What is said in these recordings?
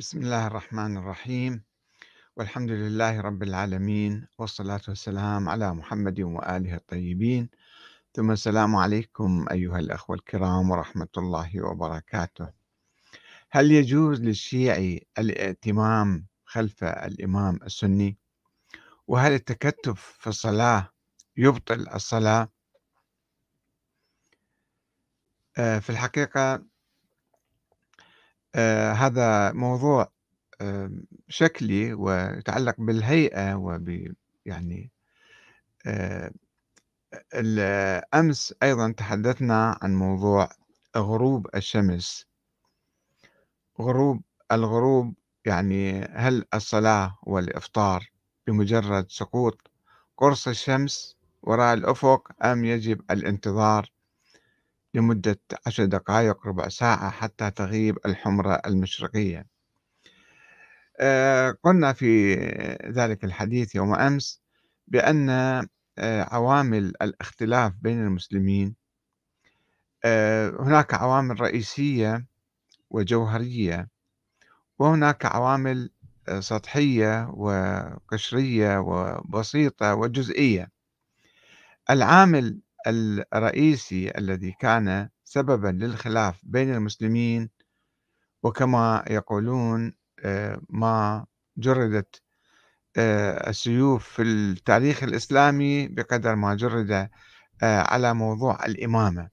بسم الله الرحمن الرحيم. والحمد لله رب العالمين والصلاة والسلام على محمد وآله الطيبين. ثم السلام عليكم أيها الأخوة الكرام ورحمة الله وبركاته. هل يجوز للشيعي الائتمام خلف الإمام السني؟ وهل التكتف في الصلاة يبطل الصلاة؟ آه، في الحقيقة آه، هذا موضوع شكلي ويتعلق بالهيئة وب يعني آه، أمس أيضا تحدثنا عن موضوع غروب الشمس. غروب الغروب يعني هل الصلاة والإفطار بمجرد سقوط قرص الشمس وراء الأفق أم يجب الانتظار؟ لمدة عشر دقائق ربع ساعة حتى تغيب الحمرة المشرقية. آه، قلنا في ذلك الحديث يوم أمس بأن آه، عوامل الاختلاف بين المسلمين آه، هناك عوامل رئيسية وجوهرية وهناك عوامل سطحية وقشرية وبسيطة وجزئية. العامل الرئيسي الذي كان سببا للخلاف بين المسلمين وكما يقولون آه، ما جردت آه، السيوف في التاريخ الإسلامي بقدر ما جرد آه، على موضوع الإمامة.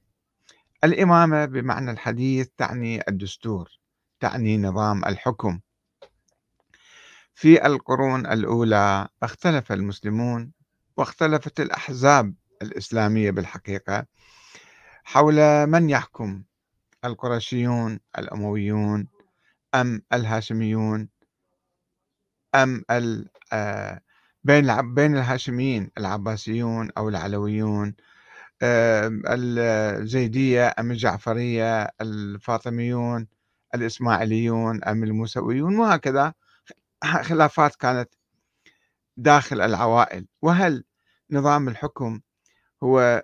الإمامة بمعنى الحديث تعني الدستور تعني نظام الحكم. في القرون الأولى اختلف المسلمون واختلفت الأحزاب. الإسلامية بالحقيقة حول من يحكم؟ القرشيون الأمويون أم الهاشميون أم آه، بين بين الهاشميين العباسيون أو العلويون الزيدية أم الجعفرية الفاطميون الإسماعيليون أم الموسويون وهكذا. خلافات كانت داخل العوائل. وهل نظام الحكم هو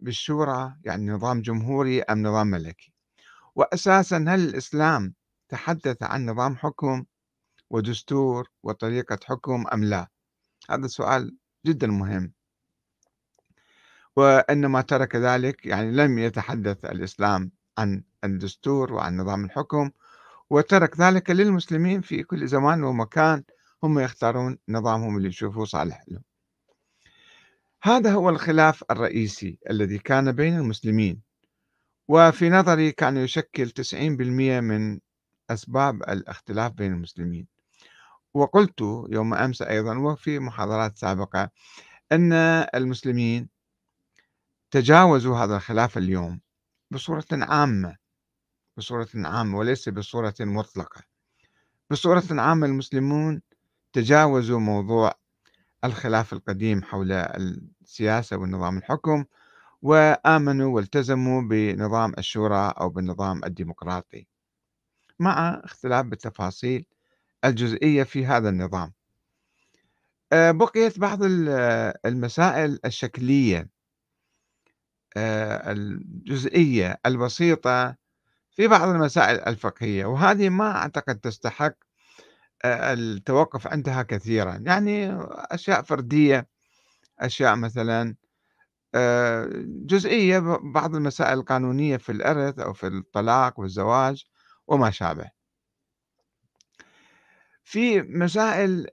بالشورى يعني نظام جمهوري أم نظام ملكي؟ وأساسا هل الإسلام تحدث عن نظام حكم ودستور وطريقة حكم أم لا؟ هذا سؤال جدا مهم. وإنما ترك ذلك يعني لم يتحدث الإسلام عن الدستور وعن نظام الحكم وترك ذلك للمسلمين في كل زمان ومكان هم يختارون نظامهم اللي يشوفوه صالح لهم. هذا هو الخلاف الرئيسي الذي كان بين المسلمين وفي نظري كان يشكل 90% من أسباب الاختلاف بين المسلمين. وقلت يوم أمس أيضا وفي محاضرات سابقة أن المسلمين تجاوزوا هذا الخلاف اليوم بصورة عامة بصورة عامة وليس بصورة مطلقة. بصورة عامة المسلمون تجاوزوا موضوع الخلاف القديم حول السياسة والنظام الحكم وآمنوا والتزموا بنظام الشورى أو بالنظام الديمقراطي. مع اختلاف بالتفاصيل الجزئية في هذا النظام. آه، بقيت بعض المسائل الشكلية آه، الجزئية البسيطة في بعض المسائل الفقهية وهذه ما أعتقد تستحق التوقف عندها كثيرا. يعني أشياء فردية أشياء مثلا جزئية بعض المسائل القانونية في الإرث أو في الطلاق والزواج وما شابه. في مسائل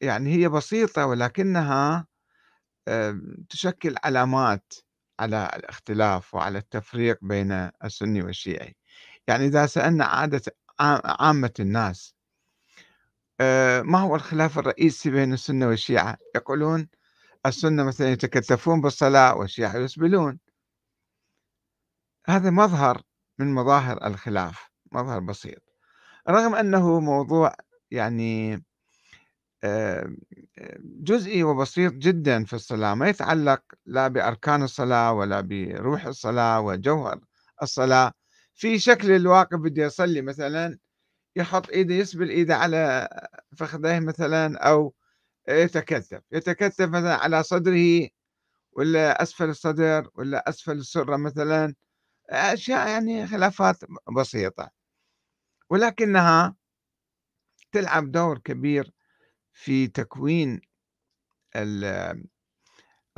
يعني هي بسيطة ولكنها تشكل علامات على الاختلاف وعلى التفريق بين السني والشيعي. يعني إذا سألنا عادة عامة الناس. آه، ما هو الخلاف الرئيسي بين السنة والشيعة؟ يقولون السنة مثلا يتكتفون بالصلاة والشيعة يسبلون. هذا مظهر من مظاهر الخلاف مظهر بسيط. رغم أنه موضوع يعني آه، جزئي وبسيط جدا في الصلاة ما يتعلق لا بأركان الصلاة ولا بروح الصلاة وجوهر الصلاة في شكل الواقف بده يصلي مثلا يحط إيده يسبل إيده على فخذيه مثلا أو يتكتف. يتكتف مثلا على صدره ولا أسفل الصدر ولا أسفل السرة مثلا. أشياء يعني خلافات بسيطة. ولكنها تلعب دور كبير في تكوين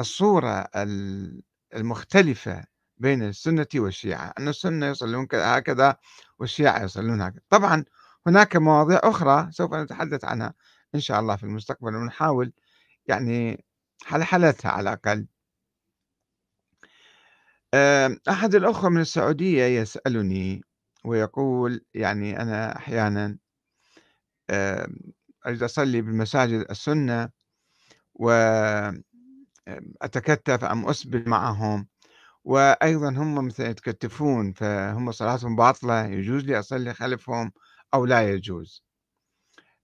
الصورة المختلفة بين السنة والشيعة أن السنة يصلون هكذا والشيعة يصلون هكذا. طبعا هناك مواضيع أخرى سوف نتحدث عنها إن شاء الله في المستقبل ونحاول يعني حلحلتها على الأقل. أحد الأخوة من السعودية يسألني ويقول يعني أنا أحيانا أريد أصلي بالمساجد السنة وأتكتف أم أسبل معهم. وأيضا هم مثلا يتكتفون فهم صلاتهم باطلة يجوز لي أصلي خلفهم أو لا يجوز.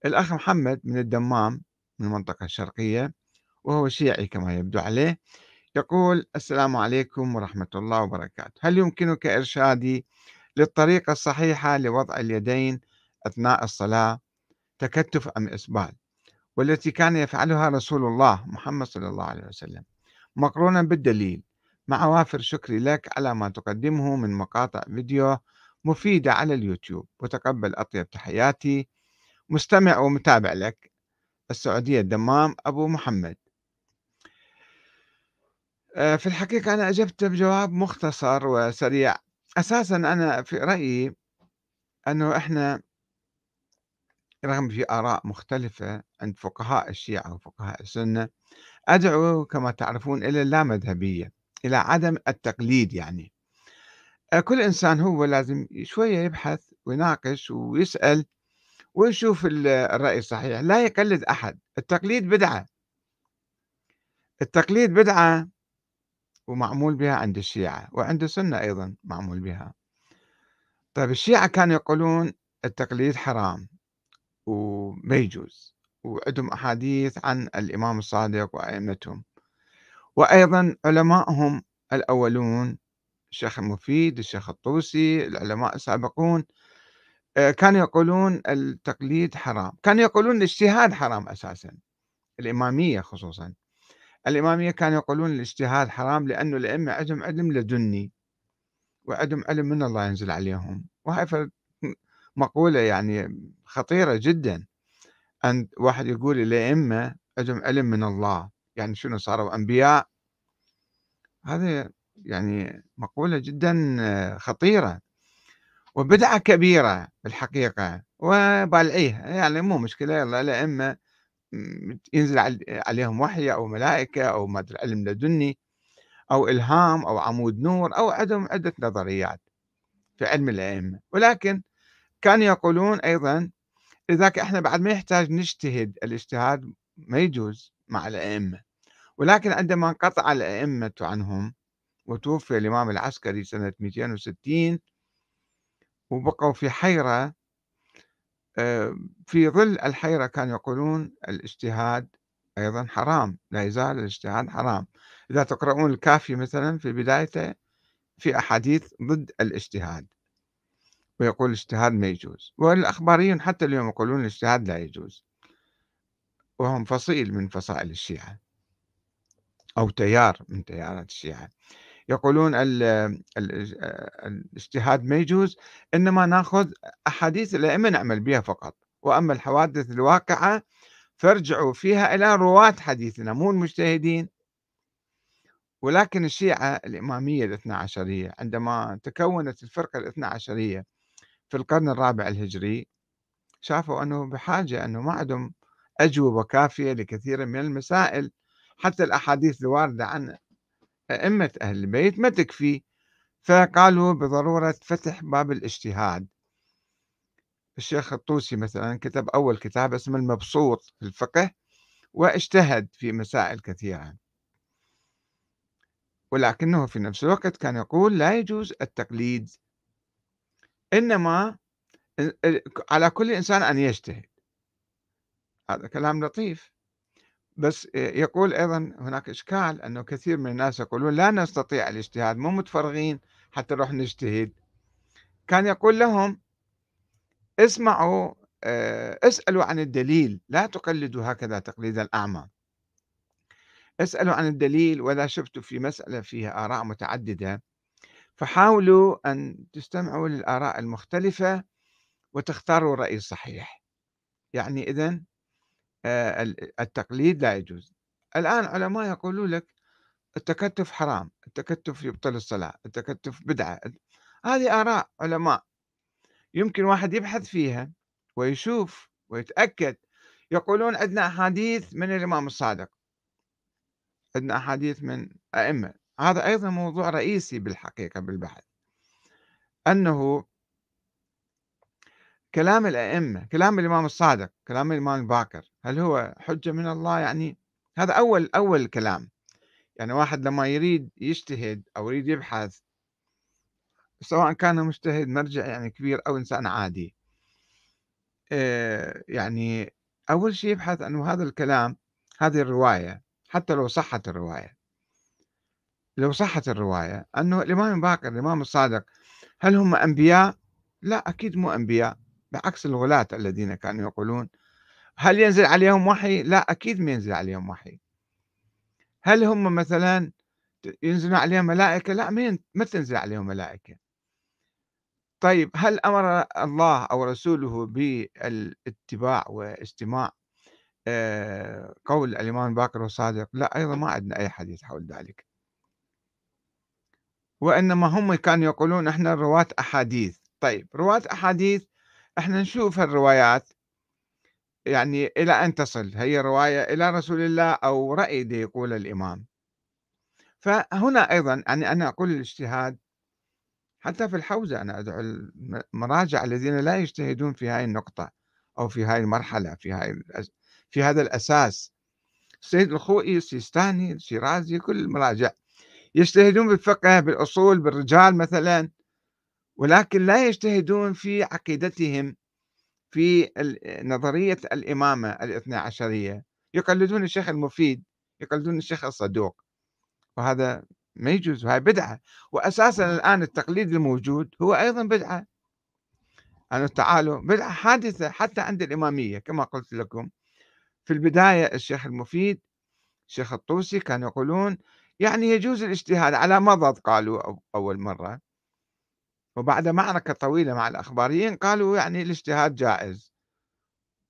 الأخ محمد من الدمام من المنطقة الشرقية وهو شيعي كما يبدو عليه يقول السلام عليكم ورحمة الله وبركاته. هل يمكنك إرشادي للطريقة الصحيحة لوضع اليدين أثناء الصلاة؟ تكتف أم إسبال؟ والتي كان يفعلها رسول الله محمد صلى الله عليه وسلم. مقرونا بالدليل مع وافر شكري لك على ما تقدمه من مقاطع فيديو مفيدة على اليوتيوب وتقبل أطيب تحياتي. مستمع ومتابع لك السعودية الدمام أبو محمد. آه، في الحقيقة أنا أجبت بجواب مختصر وسريع. أساسا أنا في رأيي أنه إحنا رغم في آراء مختلفة عند فقهاء الشيعة وفقهاء السنة أدعو كما تعرفون إلى اللامذهبية. إلى عدم التقليد يعني. آه، كل إنسان هو لازم شوية يبحث ويناقش ويسأل ويشوف الرأي الصحيح لا يقلد أحد. التقليد بدعة. التقليد بدعة ومعمول بها عند الشيعة وعند السنة أيضا معمول بها. طيب الشيعة كانوا يقولون التقليد حرام وما يجوز وعندهم أحاديث عن الإمام الصادق وأئمتهم. وأيضا علمائهم الأولون الشيخ المفيد الشيخ الطوسي العلماء السابقون آه، كانوا يقولون التقليد حرام كانوا يقولون الاجتهاد حرام أساسا الإمامية خصوصا. الإمامية كانوا يقولون الاجتهاد حرام لأنه الأئمة عندهم علم لدني وعندهم علم من الله ينزل عليهم. وهي مقولة يعني خطيرة جدا. أن واحد يقول الأئمة عندهم علم من الله. يعني شنو صاروا أنبياء. هذه يعني مقولة جدا خطيرة وبدعة كبيرة بالحقيقة. وبالعيها يعني مو مشكلة يلا الأئمة ينزل عليهم وحي أو ملائكة أو ما أدري علم لدني أو إلهام أو عمود نور أو عندهم عدة نظريات في علم الأئمة. ولكن كانوا يقولون أيضا لذلك إحنا بعد ما يحتاج نجتهد الاجتهاد ما يجوز. مع الأئمة ولكن عندما انقطع الأئمة عنهم وتوفي الإمام العسكري سنة 260 وبقوا في حيرة آه، في ظل الحيرة كانوا يقولون الاجتهاد أيضا حرام لا يزال الاجتهاد حرام. إذا تقرؤون الكافي مثلا في بدايته في أحاديث ضد الاجتهاد ويقول الاجتهاد ما يجوز والأخباريون حتى اليوم يقولون الاجتهاد لا يجوز. وهم فصيل من فصائل الشيعة أو تيار من تيارات الشيعة. يقولون الاجتهاد ما يجوز إنما نأخذ أحاديث الأئمة نعمل بها فقط. وأما الحوادث الواقعة فارجعوا فيها إلى رواة حديثنا مو المجتهدين. ولكن الشيعة الإمامية الاثنى عشرية عندما تكونت الفرقة الاثنى عشرية في القرن الرابع الهجري شافوا أنه بحاجة أنه ما عندهم أجوبة كافية لكثير من المسائل حتى الأحاديث الواردة عن أئمة أهل البيت ما تكفي. فقالوا بضرورة فتح باب الاجتهاد. الشيخ الطوسي مثلا كتب أول كتاب اسمه المبسوط في الفقه واجتهد في مسائل كثيرة. ولكنه في نفس الوقت كان يقول لا يجوز التقليد إنما على كل إنسان أن يجتهد. هذا كلام لطيف. بس يقول أيضا هناك إشكال أنه كثير من الناس يقولون لا نستطيع الاجتهاد مو متفرغين حتى نروح نجتهد. كان يقول لهم اسمعوا آه، اسألوا عن الدليل لا تقلدوا هكذا تقليد الأعمى. اسألوا عن الدليل وإذا شفتوا في مسألة فيها آراء متعددة فحاولوا أن تستمعوا للآراء المختلفة وتختاروا الرأي الصحيح يعني آه، التقليد لا يجوز. الآن علماء يقولوا لك التكتف حرام التكتف يبطل الصلاة التكتف بدعة هذه آراء علماء. يمكن واحد يبحث فيها ويشوف ويتأكد. يقولون عندنا أحاديث من الإمام الصادق. عندنا أحاديث من أئمة. هذا أيضا موضوع رئيسي بالحقيقة بالبحث. أنه كلام الأئمة كلام الإمام الصادق كلام الإمام الباكر هل هو حجة من الله؟ يعني هذا أول أول كلام. يعني واحد لما يريد يجتهد أو يريد يبحث سواء كان مجتهد مرجع يعني كبير أو إنسان عادي آه، يعني أول شيء يبحث أنه هذا الكلام هذه الرواية حتى لو صحت الرواية. لو صحت الرواية أنه الإمام باكر الإمام الصادق هل هم أنبياء؟ لا أكيد مو أنبياء بعكس الغلاة الذين كانوا يقولون هل ينزل عليهم وحي؟ لا أكيد ما ينزل عليهم وحي. هل هم مثلا ينزل عليهم ملائكة؟ لا ما تنزل عليهم ملائكة. طيب هل أمر الله أو رسوله بالاتباع واستماع؟ آه، قول الإمام باكر الصادق لا أيضا ما عندنا أي حديث حول ذلك. وإنما هم كانوا يقولون إحنا رواة أحاديث. طيب رواة أحاديث إحنا نشوف الروايات يعني إلى أن تصل هي رواية إلى رسول الله أو رأي يقول الإمام. فهنا أيضا يعني أنا أقول الاجتهاد حتى في الحوزة أنا أدعو المراجع الذين لا يجتهدون في هذه النقطة أو في هذه المرحلة في هاي في هذا الأساس. السيد الخوئي السيستاني الشيرازي كل المراجع يجتهدون بالفقه بالأصول بالرجال مثلا ولكن لا يجتهدون في عقيدتهم. في نظرية الإمامة الاثنى عشرية. يقلدون الشيخ المفيد يقلدون الشيخ الصدوق. وهذا ما يجوز وهي بدعة. وأساسا الآن التقليد الموجود هو أيضا بدعة. أن تعالوا بدعة حادثة حتى عند الإمامية كما قلت لكم. في البداية الشيخ المفيد الشيخ الطوسي كانوا يقولون يعني يجوز الاجتهاد على مضض قالوا أول مرة. وبعد معركة طويلة مع الأخباريين قالوا يعني الاجتهاد جائز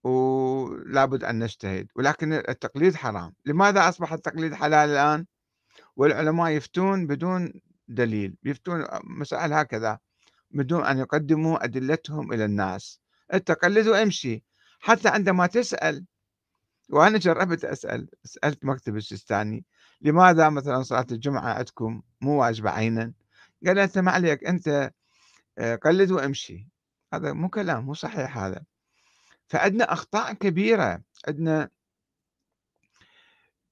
ولابد أن نجتهد ولكن التقليد حرام. لماذا أصبح التقليد حلال الآن؟ والعلماء يفتون بدون دليل يفتون مسائل هكذا بدون أن يقدموا أدلتهم إلى الناس. التقلد وامشي حتى عندما تسأل وأنا جربت أسأل سألت مكتب السيستاني لماذا مثلا صلاة الجمعة عندكم مو واجبة عينا؟ قال أنت ما عليك أنت قلد وأمشي. هذا مو كلام مو صحيح هذا. فعندنا أخطاء كبيرة عندنا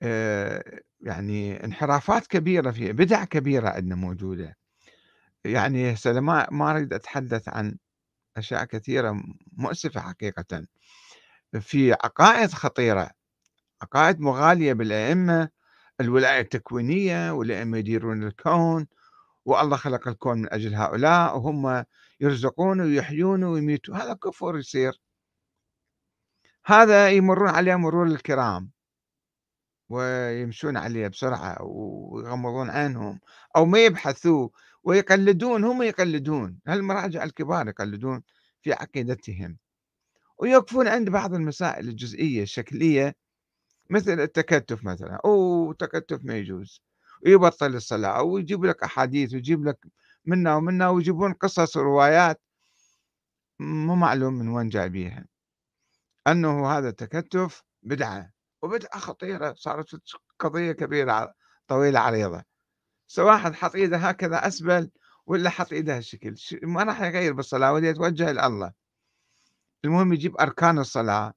آه، يعني انحرافات كبيرة في بدع كبيرة عندنا موجودة. يعني هسه ما ما أريد أتحدث عن أشياء كثيرة مؤسفة حقيقة. في عقائد خطيرة عقائد مغالية بالأئمة الولاية التكوينية والأئمة يديرون الكون. والله خلق الكون من أجل هؤلاء وهم يرزقون ويحيون ويميتون. هذا كفر يصير. هذا يمرون عليه مرور الكرام ويمشون عليه بسرعة ويغمضون عينهم أو ما يبحثوا ويقلدون هم يقلدون. هالمراجع الكبار يقلدون في عقيدتهم. ويقفون عند بعض المسائل الجزئية الشكلية مثل التكتف مثلا. أو تكتف ما يجوز. ويبطل الصلاة أو يجيب لك أحاديث ويجيب لك منا ومنا ويجيبون قصص وروايات مو معلوم من وين جايبيها. أنه هذا التكتف بدعة وبدعة خطيرة صارت قضية كبيرة طويلة عريضة. سواء حط ايده هكذا أسبل ولا حط ايده هالشكل ما راح يغير بالصلاة ودي يتوجه إلى الله. المهم يجيب أركان الصلاة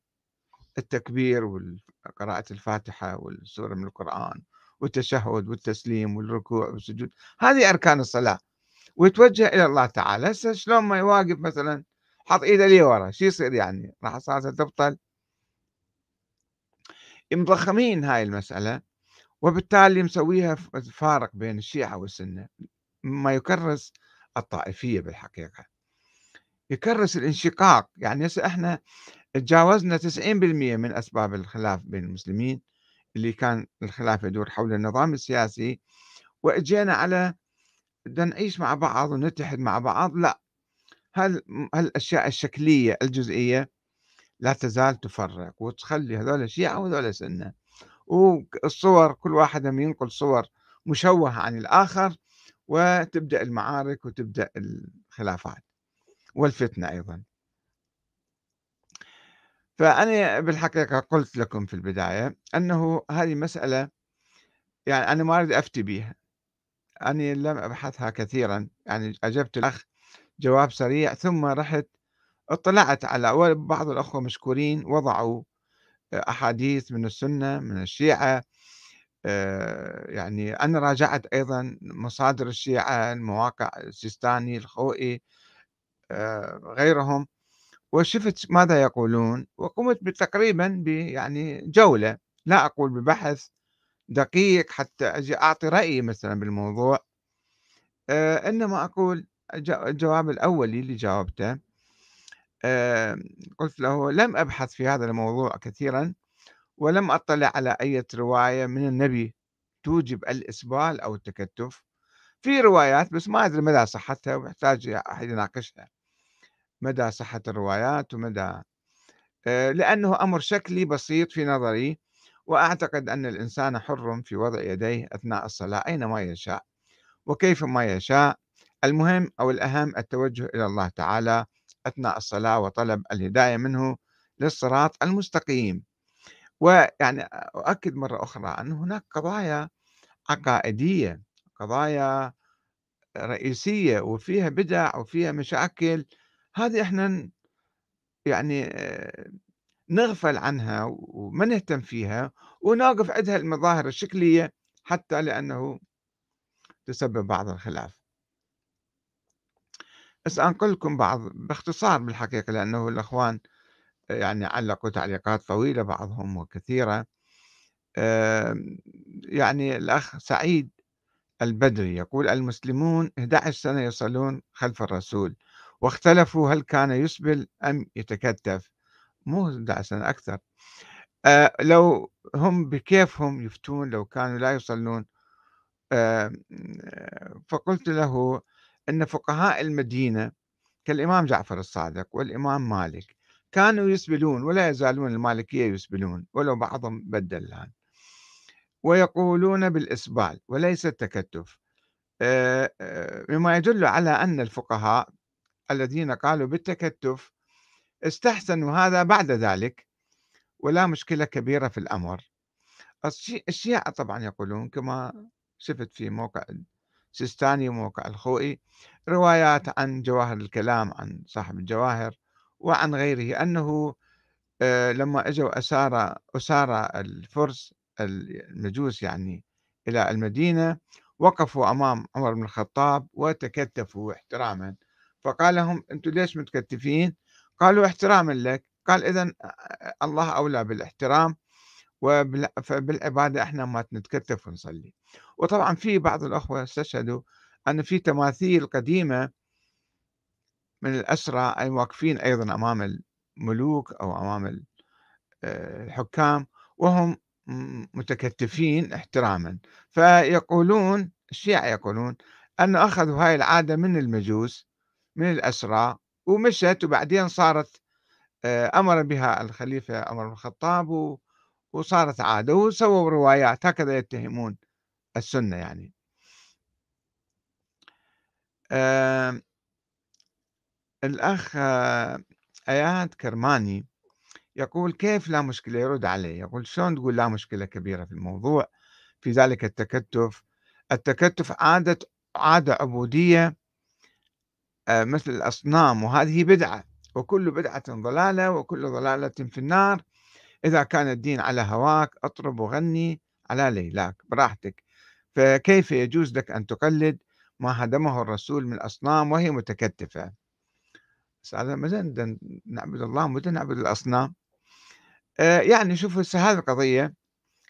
التكبير وقراءة الفاتحة والسورة من القرآن. والتشهد والتسليم والركوع والسجود. هذه أركان الصلاة. ويتوجه إلى الله تعالى. هسه شلون ما يواقف مثلا حط إيده لي ورا شو يصير يعني؟ راح صلاته تبطل. مضخمين هاي المسألة وبالتالي مسويها فارق بين الشيعة والسنة. ما يكرس الطائفية بالحقيقة. يكرس الانشقاق. يعني هسه إحنا تجاوزنا 90% من أسباب الخلاف بين المسلمين. اللي كان الخلاف يدور حول النظام السياسي وإجينا على بدنا نعيش مع بعض ونتحد مع بعض. لا هال هالأشياء الشكلية الجزئية لا تزال تفرق وتخلي هذول شيعة وهذول سنة والصور كل واحد ينقل صور مشوهة عن الآخر وتبدأ المعارك وتبدأ الخلافات والفتنة أيضا. فأنا بالحقيقة قلت لكم في البداية أنه هذه مسألة يعني أنا ما أريد أفتي بها أنا لم أبحثها كثيرا يعني أجبت الأخ جواب سريع ثم رحت اطلعت على بعض الأخوة مشكورين وضعوا أحاديث من السنة من الشيعة آه، يعني أنا راجعت أيضا مصادر الشيعة المواقع السيستاني الخوئي آه، غيرهم. وشفت ماذا يقولون وقمت تقريبا يعني جولة لا أقول ببحث دقيق حتى أجي أعطي رأيي مثلا بالموضوع. آه، إنما أقول الجواب الأولي اللي جاوبته قلت له لم أبحث في هذا الموضوع كثيرا ولم أطلع على أي رواية من النبي توجب الإسبال أو التكتف. في روايات بس ما أدري مدى صحتها ويحتاج أحد يناقشها. مدى صحة الروايات ومدى آه، لأنه أمر شكلي بسيط في نظري وأعتقد أن الإنسان حر في وضع يديه أثناء الصلاة أينما يشاء. وكيف ما يشاء المهم أو الأهم التوجه إلى الله تعالى أثناء الصلاة وطلب الهداية منه للصراط المستقيم. ويعني أؤكد مرة أخرى أن هناك قضايا عقائدية قضايا رئيسية وفيها بدع وفيها مشاكل هذه إحنا يعني نغفل عنها وما نهتم فيها ونوقف عندها المظاهر الشكلية حتى لأنه تسبب بعض الخلاف. بس أنقل لكم بعض باختصار بالحقيقة لأنه الأخوان يعني علقوا تعليقات طويلة بعضهم وكثيرة. يعني الأخ سعيد البدري يقول المسلمون 11 سنة يصلون خلف الرسول. واختلفوا هل كان يسبل أم يتكتف. مو 11 سنة أكثر. أه لو هم بكيفهم يفتون لو كانوا لا يصلون أه فقلت له أن فقهاء المدينة كالإمام جعفر الصادق والإمام مالك كانوا يسبلون ولا يزالون المالكية يسبلون ولو بعضهم بدل الآن. ويقولون بالإسبال وليس التكتف. مما يدل على أن الفقهاء الذين قالوا بالتكتف استحسنوا هذا بعد ذلك ولا مشكلة كبيرة في الأمر. الشيعة طبعا يقولون كما شفت في موقع السيستاني وموقع الخوئي روايات عن جواهر الكلام عن صاحب الجواهر وعن غيره أنه آه، لما إجوا أسارى أسارى الفرس المجوس يعني إلى المدينة وقفوا أمام عمر بن الخطاب وتكتفوا احتراما. فقال لهم أنتم ليش متكتفين؟ قالوا احتراما لك. قال إذا الله أولى بالاحترام فبالعبادة إحنا ما نتكتف ونصلي. وطبعا في بعض الأخوة استشهدوا أن في تماثيل قديمة من الأسرى المواقفين أيضا أمام الملوك أو أمام آه، الحكام وهم متكتفين احتراما. فيقولون الشيعة يقولون أن أخذوا هاي العادة من المجوس من الأسرى ومشت وبعدين صارت آه، أمر بها الخليفة عمر بن الخطاب وصارت عادة وسووا روايات هكذا يتهمون السنة يعني. الأخ آيات كرماني يقول كيف لا مشكلة يرد عليه؟ يقول شلون تقول لا مشكلة كبيرة في الموضوع؟ في ذلك التكتف التكتف عادة عادة عبودية آه، مثل الأصنام وهذه بدعة وكل بدعة ضلالة وكل ضلالة في النار. إذا كان الدين على هواك أطرب وغني على ليلاك. براحتك. فكيف يجوز لك أن تقلد ما هدمه الرسول من الأصنام وهي متكتفة؟ هذا مثلا نعبد الله متى نعبد الأصنام؟ آه يعني شوفوا هذه القضية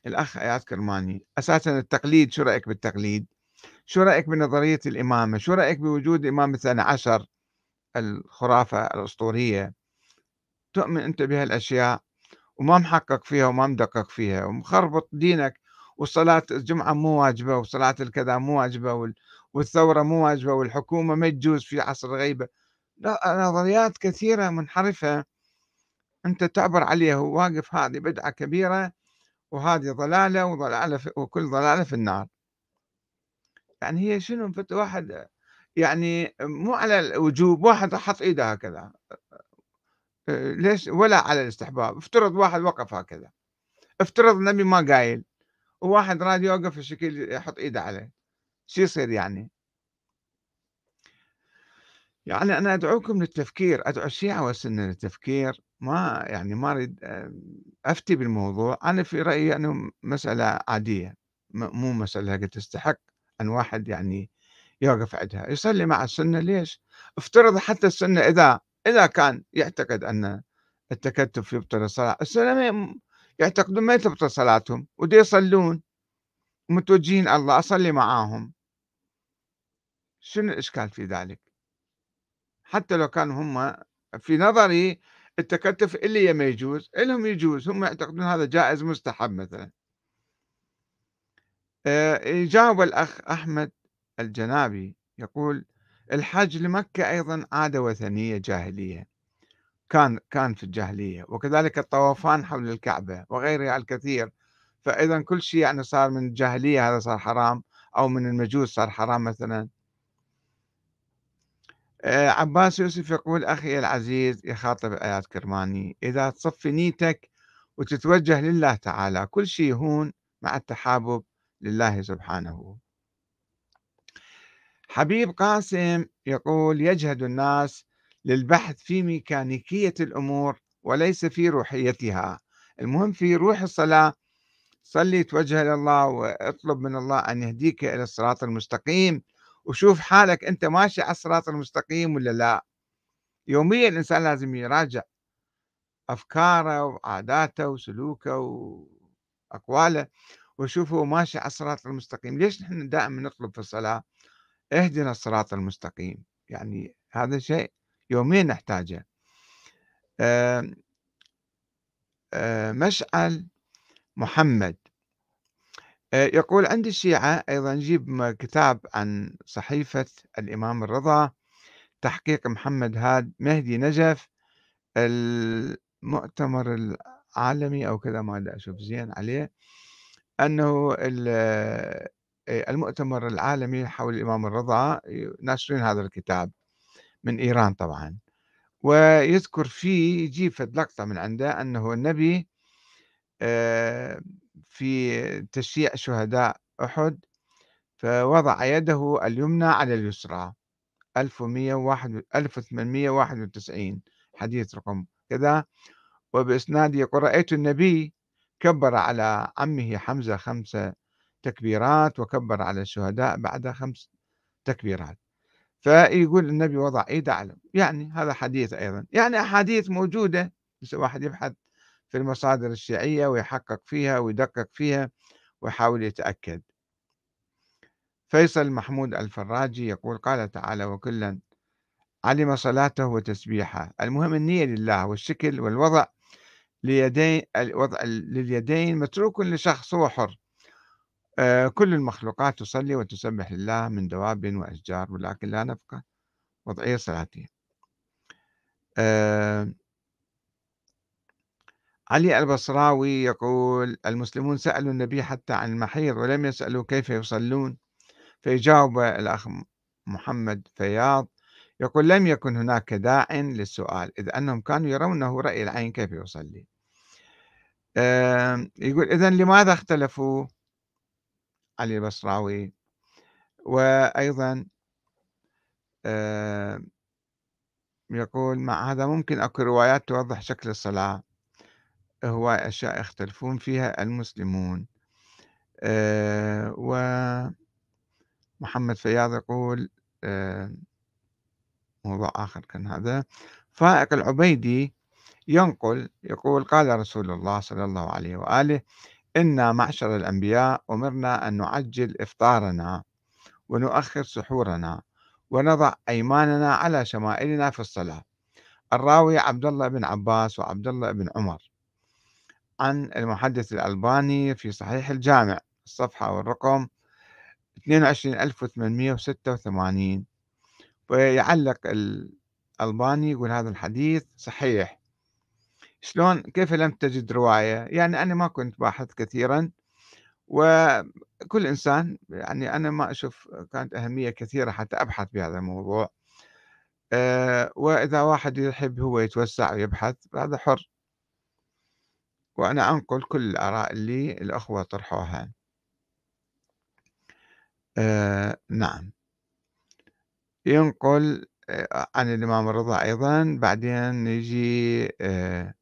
الأخ آيات كرماني أساسا التقليد شو رأيك بالتقليد؟ شو رأيك بنظرية الإمامة؟ شو رأيك بوجود إمام اثنى عشر الخرافة الأسطورية؟ تؤمن أنت بهالأشياء؟ وما محقق فيها وما مدقق فيها ومخربط دينك وصلاة الجمعة مو واجبة وصلاة الكذا مو واجبة والثورة مو واجبة والحكومة ما تجوز في عصر الغيبة نظريات كثيرة منحرفة. أنت تعبر عليها وواقف هذه بدعة كبيرة وهذه ضلالة وضلالة وكل ضلالة في النار. يعني هي شنو واحد يعني مو على الوجوب واحد حط إيده هكذا ليش؟ ولا على الاستحباب افترض واحد وقف هكذا افترض النبي ما قايل وواحد راد يوقف الشكل يحط إيده عليه شو يصير يعني؟ يعني أنا أدعوكم للتفكير أدعو الشيعة والسنة للتفكير ما يعني ما أريد أفتي بالموضوع أنا في رأيي أنه مسألة عادية مو مسألة تستحق. أن واحد يعني يوقف عندها يصلي مع السنة ليش؟ افترض حتى السنة إذا إذا كان يعتقد أن التكتف يبطل الصلاة السنة يعتقدون ما تبطل صلاتهم ودي يصلون متوجهين الله أصلي معاهم. شنو الإشكال في ذلك؟ حتى لو كانوا هم في نظري التكتف اللي ما يجوز لهم يجوز هم يعتقدون هذا جائز مستحب مثلا. يجاوب الأخ أحمد الجنابي يقول الحج لمكة أيضا عادة وثنية جاهلية. كان كان في الجاهلية وكذلك الطوافان حول الكعبة وغيرها الكثير. فإذا كل شيء يعني صار من الجاهلية هذا صار حرام أو من المجوس صار حرام مثلا. آه، عباس يوسف يقول أخي العزيز يخاطب آيات كرماني إذا تصفي نيتك وتتوجه لله تعالى كل شيء يهون مع التحابب لله سبحانه. حبيب قاسم يقول يجهد الناس للبحث في ميكانيكية الأمور وليس في روحيتها. المهم في روح الصلاة صلي توجه لله واطلب من الله أن يهديك إلى الصراط المستقيم. وشوف حالك أنت ماشي على الصراط المستقيم ولا لا. يوميا الإنسان لازم يراجع أفكاره وعاداته وسلوكه وأقواله. ويشوف هو ماشي على الصراط المستقيم. ليش نحن دائما نطلب في الصلاة؟ اهدنا الصراط المستقيم. يعني هذا شيء يوميا نحتاجه. مشعل محمد. آه، يقول عند الشيعة أيضا نجيب كتاب عن صحيفة الإمام الرضا تحقيق محمد هاد مهدي نجف المؤتمر العالمي أو كذا ما أشوف زين عليه. أنه المؤتمر العالمي حول الإمام الرضا ناشرين هذا الكتاب من إيران طبعا. ويذكر فيه يجيب لقطة من عنده أنه النبي في تشييع شهداء أحد فوضع يده اليمنى على اليسرى. 1891 حديث رقم كذا. وبإسناد يقول رأيت النبي كبر على عمه حمزة خمسة تكبيرات وكبر على الشهداء بعد خمس تكبيرات. فيقول النبي وضع إيده على يعني هذا حديث أيضا. يعني أحاديث موجودة. بس واحد يبحث في المصادر الشيعية ويحقق فيها ويدقق فيها ويحاول يتأكد. فيصل محمود الفراجي يقول قال تعالى وكلا علم صلاته وتسبيحه. المهم النية لله والشكل والوضع ليدين الوضع لليدين متروك لشخص هو حر. آه، كل المخلوقات تصلي وتسبح لله من دواب وأشجار ولكن لا نفقه وضعية صلاته آه، علي البصراوي يقول المسلمون سألوا النبي حتى عن المحيض ولم يسألوا كيف يصلون فيجاوب الأخ محمد فياض يقول لم يكن هناك داع للسؤال إذ أنهم كانوا يرونه رأي العين كيف يصلي. يقول إذا لماذا اختلفوا؟ علي البصراوي. وأيضا يقول مع هذا ممكن أكو روايات توضح شكل الصلاة. هواي أشياء يختلفون فيها المسلمون. آه، ومحمد فياض يقول موضوع آخر كان هذا. فائق العبيدي ينقل يقول قال رسول الله صلى الله عليه وآله إنا معشر الأنبياء أمرنا أن نعجل إفطارنا ونؤخر سحورنا ونضع أيماننا على شمائلنا في الصلاة. الراوي عبد الله بن عباس وعبد الله بن عمر. عن المحدث الألباني في صحيح الجامع الصفحة والرقم 22886 ويعلق الألباني يقول هذا الحديث صحيح. شلون كيف لم تجد رواية؟ يعني أنا ما كنت باحث كثيرا وكل إنسان يعني أنا ما أشوف كانت أهمية كثيرة حتى أبحث بهذا الموضوع. آه، وإذا واحد يحب هو يتوسع ويبحث هذا حر. وأنا أنقل كل الآراء اللي الأخوة طرحوها. آه نعم. ينقل آه عن الإمام الرضا أيضا بعدين يجي آه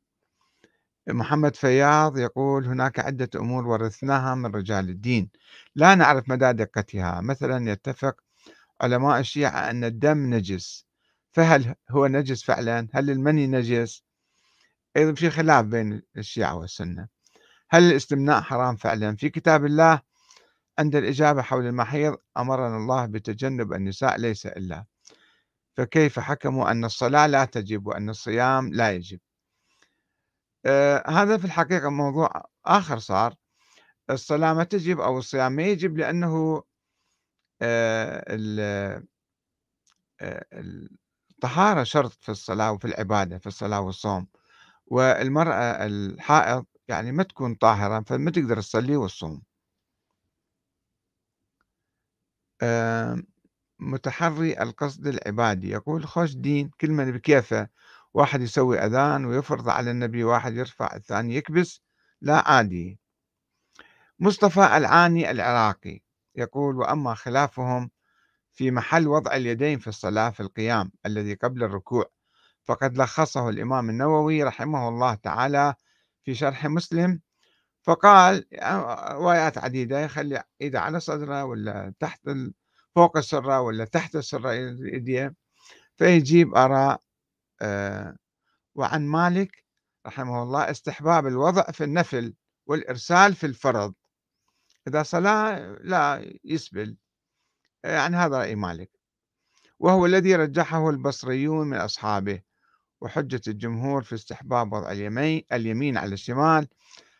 محمد فياض يقول هناك عدة أمور ورثناها من رجال الدين. لا نعرف مدى دقتها. مثلا يتفق علماء الشيعة أن الدم نجس. فهل هو نجس فعلا؟ هل المني نجس؟ أيضا في خلاف بين الشيعة والسنة. هل الاستمناء حرام فعلا؟ في كتاب الله عند الإجابة حول المحيض أمرنا الله بتجنب النساء ليس إلا. فكيف حكموا أن الصلاة لا تجب وأن الصيام لا يجب؟ هذا في الحقيقة موضوع آخر صار. الصلاة ما تجب أو الصيام ما يجب لأنه آه آه الطهارة شرط في الصلاة وفي العبادة في الصلاة والصوم. والمرأة الحائض يعني ما تكون طاهرة فما تقدر تصلي والصوم متحري القصد العبادي. يقول خوش دين كل من بكيفه. واحد يسوي أذان ويفرض على النبي واحد يرفع الثاني يكبس لا عادي. مصطفى العاني العراقي يقول وأما خلافهم في محل وضع اليدين في الصلاة في القيام الذي قبل الركوع فقد لخصه الإمام النووي رحمه الله تعالى في شرح مسلم فقال روايات عديدة يخلي إيده على صدره ولا تحت فوق السرة ولا تحت السرة فيجيب آراء آه، وعن مالك رحمه الله استحباب الوضع في النفل والإرسال في الفرض. إذا صلاة لا يسبل يعني هذا رأي مالك. وهو الذي رجحه البصريون من أصحابه وحجة الجمهور في استحباب وضع اليمين, اليمين على الشمال.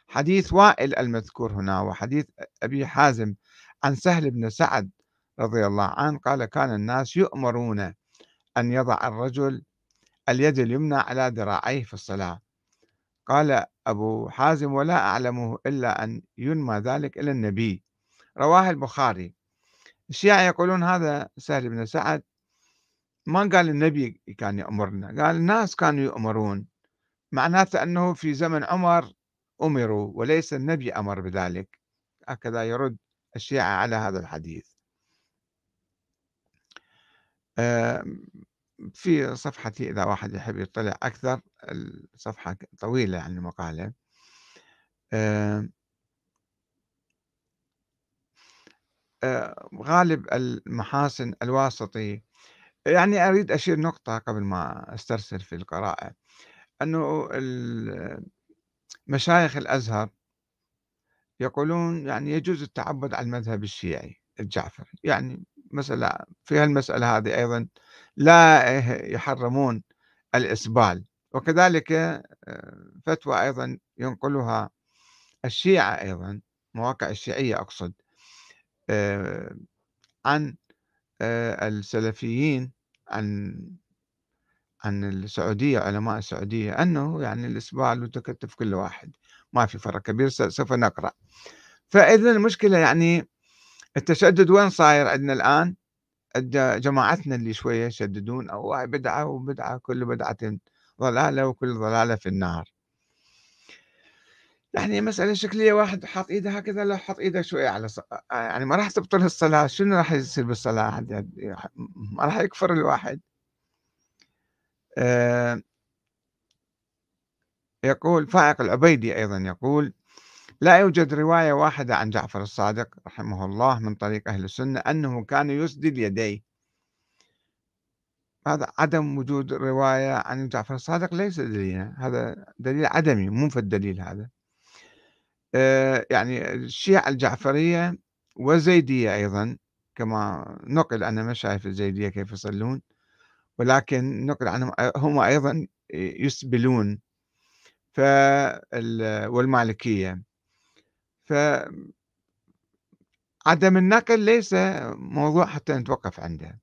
حديث وائل المذكور هنا وحديث أبي حازم عن سهل بن سعد رضي الله عنه قال كان الناس يؤمرون أن يضع الرجل اليد اليمنى على ذراعيه في الصلاة. قال أبو حازم ولا أعلمه إلا أن ينمى ذلك إلى النبي. رواه البخاري. الشيعة يقولون هذا سهل بن سعد. ما قال النبي كان يأمرنا قال الناس كانوا يؤمرون معناته أنه في زمن عمر أمروا وليس النبي أمر بذلك. هكذا يرد الشيعة على هذا الحديث. في صفحتي إذا واحد يحب يطلع أكثر الصفحة طويلة يعني مقالة غالب المحاسن الواسطي. يعني أريد أشير نقطة قبل ما أسترسل في القراءة. أنه مشايخ الأزهر يقولون يعني يجوز التعبد على المذهب الشيعي الجعفري. يعني مسألة في هالمسألة هذه أيضا لا يحرمون الإسبال. وكذلك آه، فتوى أيضا ينقلها الشيعة أيضا مواقع الشيعية أقصد آه، عن آه، السلفيين عن عن السعودية علماء السعودية أنه يعني الإسبال والتكتف كل واحد ما في فرق كبير سوف نقرأ. فإذا المشكلة يعني التشدد وين صاير عندنا الآن؟ جماعتنا اللي شوية يشددون أو بدعة وبدعة كل بدعة ضلالة وكل ضلالة في النار. يعني مسألة شكلية واحد حاط إيده هكذا لو حط إيده شوية على ص... يعني ما راح تبطل الصلاة. شنو راح يصير بالصلاة؟ ما راح يكفر الواحد. آه يقول فائق العبيدي أيضا يقول لا يوجد رواية واحدة عن جعفر الصادق رحمه الله من طريق أهل السنة أنه كان يسدل يديه. هذا عدم وجود رواية عن جعفر الصادق ليس دليلا هذا دليل عدمي مو في الدليل هذا. آه، يعني الشيعة الجعفرية والزيدية أيضا كما نقل أنا ما شايف الزيدية كيف يصلون ولكن نقل عنهم هم أيضا يسبلون. والمالكية. فعدم النقل ليس موضوع حتى نتوقف عنده.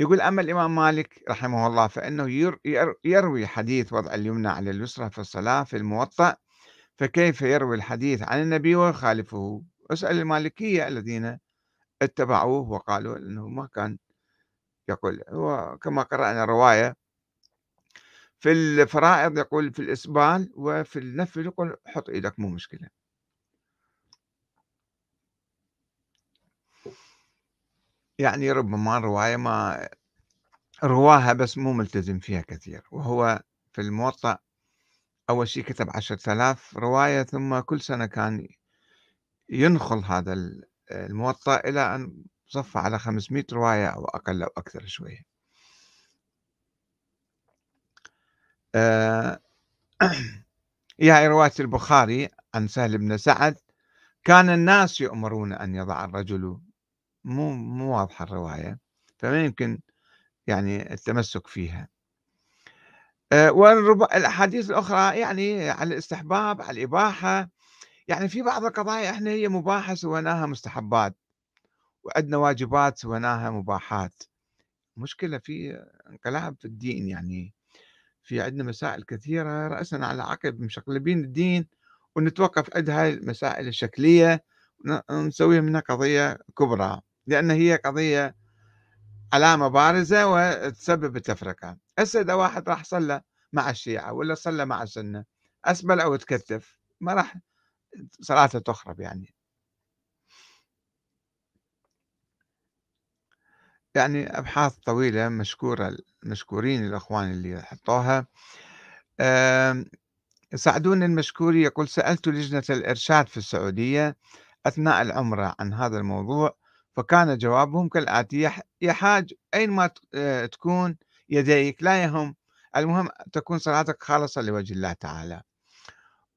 يقول أما الإمام مالك رحمه الله فإنه يروي حديث وضع اليمنى على اليسرى في الصلاة في الموطأ فكيف يروي الحديث عن النبي ويخالفه أسأل المالكية الذين اتبعوه وقالوا أنه ما كان يقول هو كما قرأنا رواية في الفرائض يقول في الإسبال وفي النفل يقول حط إيدك مو مشكلة. يعني ربما رواية ما رواها بس مو ملتزم فيها كثير وهو في الموطأ أول شيء كتب عشرة آلاف رواية ثم كل سنة كان ينخل هذا الموطأ إلى أن صف على 500 رواية أو أقل أو أكثر شوية. آه هي رواية البخاري عن سهل بن سعد كان الناس يؤمرون أن يضع الرجل مو مو واضحة الرواية فما يمكن يعني التمسك فيها. آه والأحاديث الأخرى يعني على الاستحباب على الإباحة يعني في بعض القضايا إحنا هي مباحة سويناها مستحبات وعندنا واجبات سويناها مباحات. مشكلة في انقلاب في الدين يعني. في عندنا مسائل كثيرة رأسا على عقب مشقلبين الدين ونتوقف عند هاي المسائل الشكلية ونسويها منها قضية كبرى لأن هي قضية علامة بارزة وتسبب التفرقة. هسه إذا واحد راح صلى مع الشيعة ولا صلى مع السنة أسبل أو تكتف ما راح صلاته تخرب يعني. يعني أبحاث طويلة مشكورة مشكورين الأخوان اللي حطوها. سعدون المشكوري يقول سألت لجنة الإرشاد في السعودية أثناء العمرة عن هذا الموضوع فكان جوابهم كالآتي يحاج أينما آه، تكون يديك؟ لا يهم. المهم تكون صلاتك خالصة لوجه الله تعالى.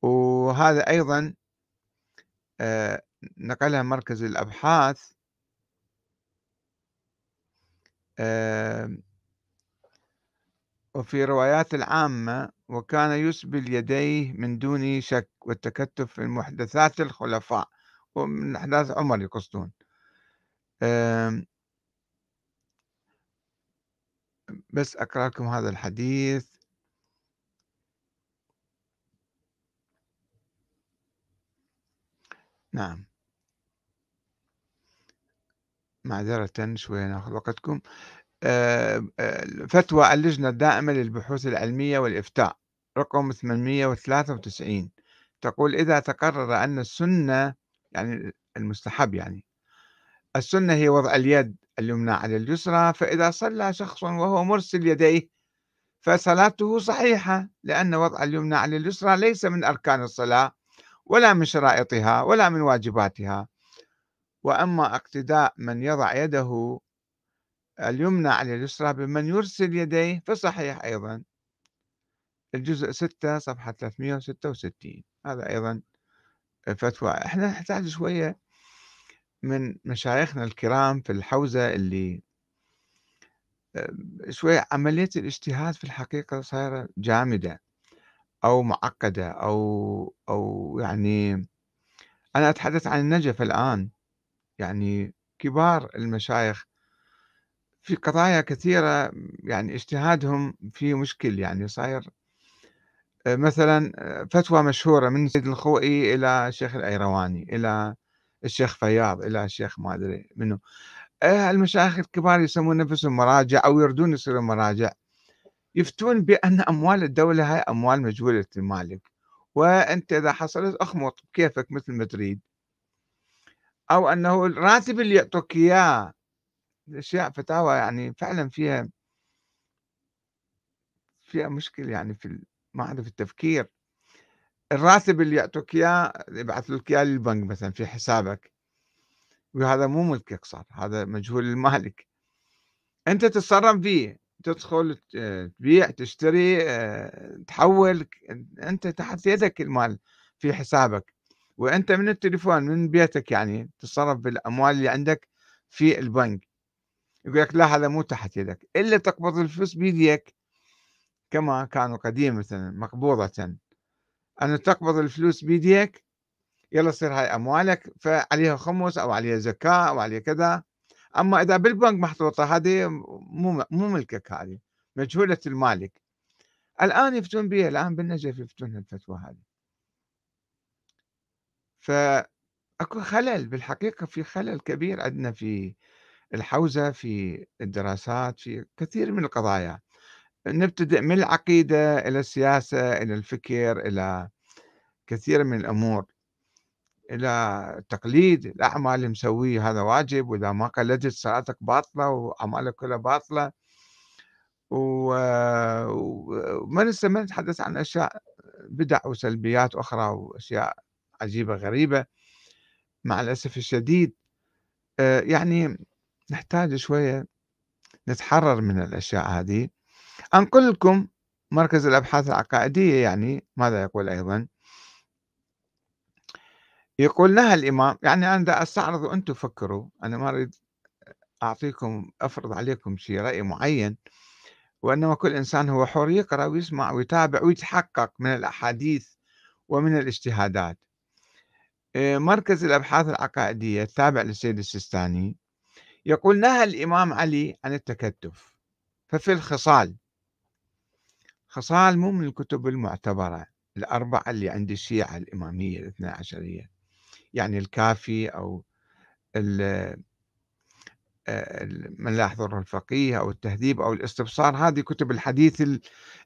وهذا أيضا آه، نقلها مركز الأبحاث وفي روايات العامة وكان يسبل يديه من دون شك والتكتف في المحدثات الخلفاء ومن أحداث عمر يقصدون. بس أقرأ لكم هذا الحديث. نعم. معذرة شوية ناخذ وقتكم. آه، آه، فتوى اللجنة الدائمة للبحوث العلمية والإفتاء رقم 893 تقول إذا تقرر أن السنة يعني المستحب يعني السنة هي وضع اليد اليمنى على اليسرى فإذا صلى شخص وهو مرسل يديه فصلاته صحيحة لأن وضع اليمنى على اليسرى ليس من أركان الصلاة ولا من شرائطها ولا من واجباتها. وأما اقتداء من يضع يده اليمنى على اليسرى بمن يرسل يديه فصحيح أيضا. الجزء 6 صفحة 366 هذا أيضا فتوى. إحنا نحتاج شوية من مشايخنا الكرام في الحوزة اللي شوية عملية الاجتهاد في الحقيقة صايرة جامدة أو معقدة أو أو يعني أنا أتحدث عن النجف الآن. يعني كبار المشايخ في قضايا كثيرة يعني اجتهادهم فيه مشكل يعني صاير آه، مثلا آه، فتوى مشهورة من سيد الخوئي إلى الشيخ الأيرواني إلى الشيخ فياض إلى الشيخ ما أدري منه آه، المشايخ الكبار يسمون نفسهم مراجع أو يردون يصيروا مراجع. يفتون بأن أموال الدولة هاي أموال مجهولة المالك وأنت إذا حصلت أخمط كيفك مثل ما تريد. أو أنه الراتب اللي يعطوك إياه أشياء فتاوى يعني فعلا فيها فيها مشكلة يعني في ما أعرف التفكير. الراتب اللي يعطوك إياه يبعث لك إياه للبنك مثلا في حسابك وهذا مو ملكك صار هذا مجهول المالك. أنت تتصرف فيه تدخل تبيع تشتري آه، تحول أنت تحت يدك المال في حسابك. وأنت من التليفون من بيتك يعني تتصرف بالأموال اللي عندك في البنك. يقول لك لا هذا مو تحت يدك. إلا تقبض الفلوس بيديك كما كانوا قديم مثلا مقبوضة. أن تقبض الفلوس بيديك يلا تصير هاي أموالك فعليها خمس أو عليها زكاة أو عليها كذا. أما إذا بالبنك محطوطة هذه مو مو ملكك هذه مجهولة المالك. الآن يفتون بها الآن بالنجف يفتون الفتوى هذه. فأكو خلل بالحقيقة في خلل كبير عندنا في الحوزة في الدراسات في كثير من القضايا. نبتدئ من العقيدة إلى السياسة إلى الفكر إلى كثير من الأمور. إلى تقليد الأعمال اللي مسويه هذا واجب وإذا ما قلدت صلاتك باطلة وأعمالك كلها باطلة. وما ما نتحدث عن أشياء بدع وسلبيات أخرى وأشياء عجيبة غريبة مع الأسف الشديد آه، يعني نحتاج شوية نتحرر من الأشياء هذه. أنقل لكم مركز الأبحاث العقائدية يعني ماذا يقول أيضا؟ يقول لها الإمام يعني أنا أستعرض وأنتم فكروا أنا ما أريد أعطيكم أفرض عليكم شيء رأي معين وإنما كل إنسان هو حر يقرأ ويسمع ويتابع ويتحقق من الأحاديث ومن الاجتهادات. مركز الأبحاث العقائدية التابع للسيد السيستاني يقول نهى الإمام علي عن التكتف ففي الخصال خصال مو من الكتب المعتبرة الأربعة اللي عند الشيعة الإمامية الاثنى عشرية يعني الكافي أو آه، من لا يحضره الفقيه أو التهذيب أو الاستبصار هذه كتب الحديث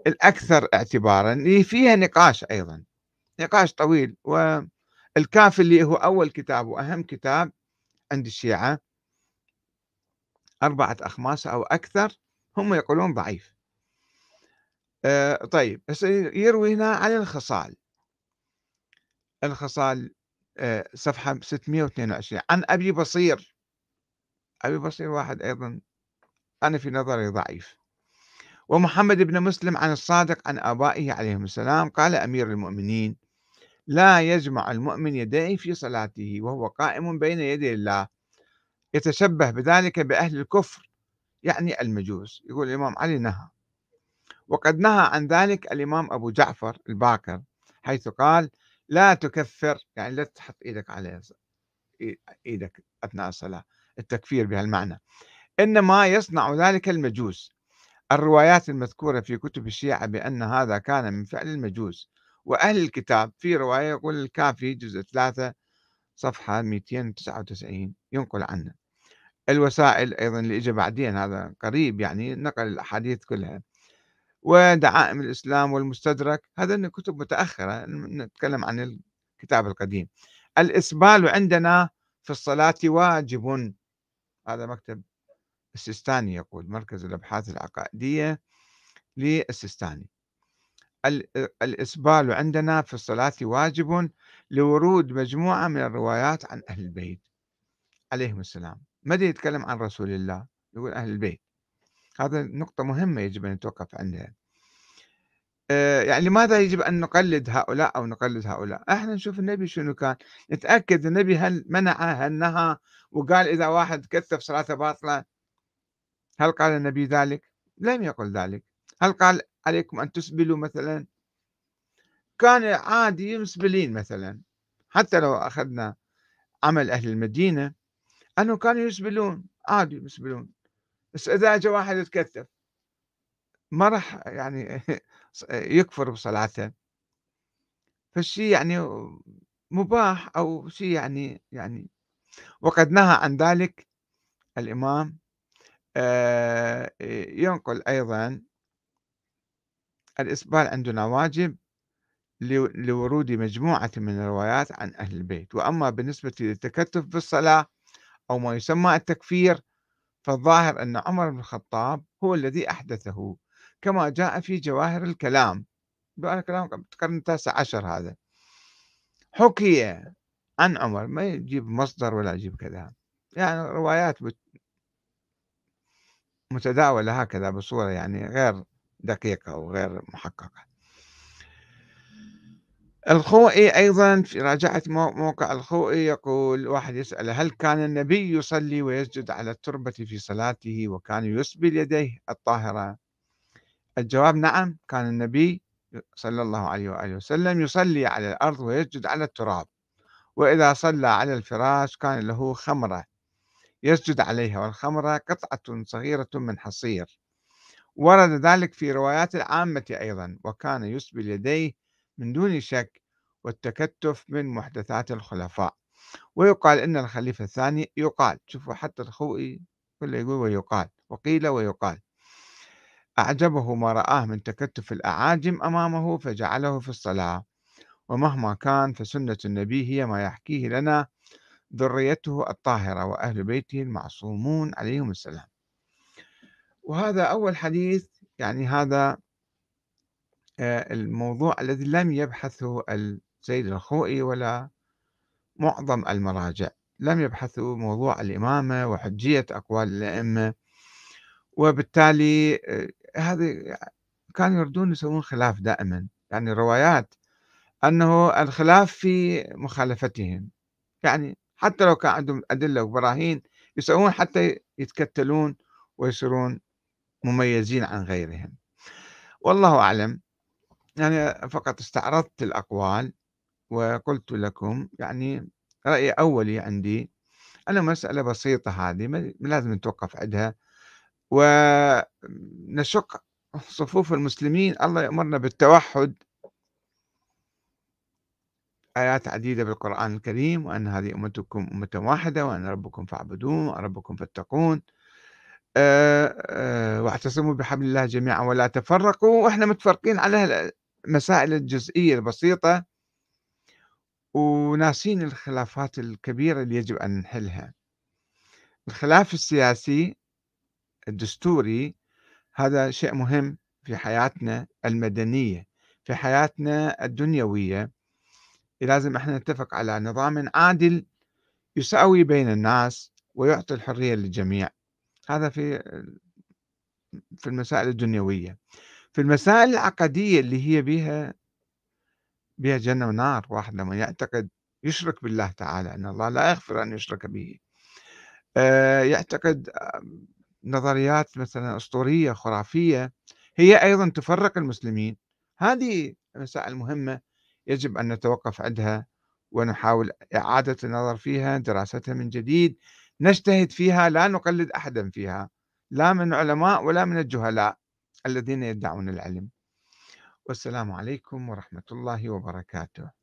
الأكثر اعتبارا فيها نقاش أيضا نقاش طويل والكافي اللي هو أول كتاب وأهم كتاب عند الشيعة أربعة أخماس أو أكثر هم يقولون ضعيف. آه طيب يروي هنا عن الخصال. الخصال آه صفحة 622 عن أبي بصير. أبي بصير واحد أيضا أنا في نظري ضعيف. ومحمد بن مسلم عن الصادق عن آبائه عليهم السلام قال أمير المؤمنين لا يجمع المؤمن يديه في صلاته وهو قائم بين يدي الله يتشبه بذلك بأهل الكفر يعني المجوس يقول الإمام علي نهى. وقد نهى عن ذلك الإمام أبو جعفر الباكر حيث قال لا تكفر يعني لا تحط إيدك على إيدك أثناء الصلاة التكفير بهالمعنى. إنما يصنع ذلك المجوس. الروايات المذكورة في كتب الشيعة بأن هذا كان من فعل المجوس. وأهل الكتاب في رواية يقول الكافي جزء 3 صفحة 299 ينقل عنه. الوسائل أيضا اللي إجا بعدين هذا قريب يعني نقل الأحاديث كلها. ودعائم الإسلام والمستدرك هذا كتب متأخرة نتكلم عن الكتاب القديم. الإسبال عندنا في الصلاة واجب. هذا مكتب السيستاني يقول مركز الأبحاث العقائدية للسيستاني. الإسبال عندنا في الصلاة واجب لورود مجموعة من الروايات عن أهل البيت. عليهم السلام. ماذا يتكلم عن رسول الله يقول أهل البيت. هذا نقطة مهمة يجب أن نتوقف عندها. آه، يعني لماذا يجب أن نقلد هؤلاء أو نقلد هؤلاء؟ إحنا نشوف النبي شنو كان. نتأكد النبي هل منع هل نهى وقال إذا واحد كثف صلاته باطلة هل قال النبي ذلك؟ لم يقل ذلك. هل قال عليكم أن تسبلوا مثلا. كان عادي مسبلين مثلا حتى لو أخذنا عمل أهل المدينة أنه كانوا يسبلون عادي يسبلون. بس إذا أجى واحد يتكتف ما راح يعني يكفر بصلاته. فالشيء يعني مباح أو شيء يعني يعني وقد نهى عن ذلك الإمام آه، ينقل أيضا الإسبال عندنا واجب لورود مجموعة من الروايات عن أهل البيت. وأما بالنسبة للتكتف بالصلاة أو ما يسمى التكفير فالظاهر أن عمر بن الخطاب هو الذي أحدثه كما جاء في جواهر الكلام. جواهر الكلام القرن التاسع عشر هذا. حكي عن عمر ما يجيب مصدر ولا يجيب كذا. يعني روايات متداولة هكذا بصورة يعني غير دقيقة وغير محققة. الخوئي أيضا في راجعة موقع الخوئي يقول واحد يسأل هل كان النبي يصلي ويسجد على التربة في صلاته وكان يسبل يديه الطاهرة؟ الجواب نعم كان النبي صلى الله عليه وآله وسلم يصلي على الأرض ويسجد على التراب وإذا صلى على الفراش كان له خمرة يسجد عليها والخمر قطعة صغيرة من حصير. ورد ذلك في روايات العامة أيضا وكان يسبل يديه من دون شك والتكتف من محدثات الخلفاء. ويقال أن الخليفة الثاني يقال. شوفوا حتى الخوئي كله يقول ويقال وقيل ويقال. أعجبه ما رآه من تكتف الأعاجم أمامه فجعله في الصلاة. ومهما كان فسنة النبي هي ما يحكيه لنا ذريته الطاهرة وأهل بيته المعصومون عليهم السلام. وهذا أول حديث يعني هذا آه، الموضوع الذي لم يبحثه السيد الخوئي ولا معظم المراجع. لم يبحثوا موضوع الإمامة وحجية أقوال الأئمة. وبالتالي آه، هذه كانوا يردون يسوون خلاف دائما. يعني روايات أنه الخلاف في مخالفتهم. يعني حتى لو كان عندهم أدلة وبراهين يسوون حتى يتكتلون ويصيرون مميزين عن غيرهم. والله أعلم يعني فقط استعرضت الأقوال وقلت لكم يعني رأي أولي عندي أنا مسألة بسيطة هذه لازم نتوقف عندها ونشق صفوف المسلمين الله يأمرنا بالتوحد. آيات عديدة بالقرآن الكريم وأن هذه أمتكم أمة واحدة وأن ربكم فاعبدون وربكم فاتقون. واعتصموا بحبل الله جميعا ولا تفرقوا. وإحنا متفرقين على المسائل الجزئية البسيطة وناسين الخلافات الكبيرة اللي يجب أن نحلها. الخلاف السياسي الدستوري هذا شيء مهم في حياتنا المدنية في حياتنا الدنيوية. لازم إحنا نتفق على نظام عادل يساوي بين الناس ويعطي الحرية للجميع. هذا في في المسائل الدنيوية. في المسائل العقدية اللي هي بها بها جنة ونار واحد لما يعتقد يشرك بالله تعالى أن الله لا يغفر أن يشرك به. آه، يعتقد نظريات مثلا أسطورية خرافية هي أيضا تفرق المسلمين. هذه مسائل مهمة يجب أن نتوقف عندها ونحاول إعادة النظر فيها دراستها من جديد. نجتهد فيها لا نقلد أحدا فيها لا من علماء ولا من الجهلاء الذين يدعون العلم. والسلام عليكم ورحمة الله وبركاته.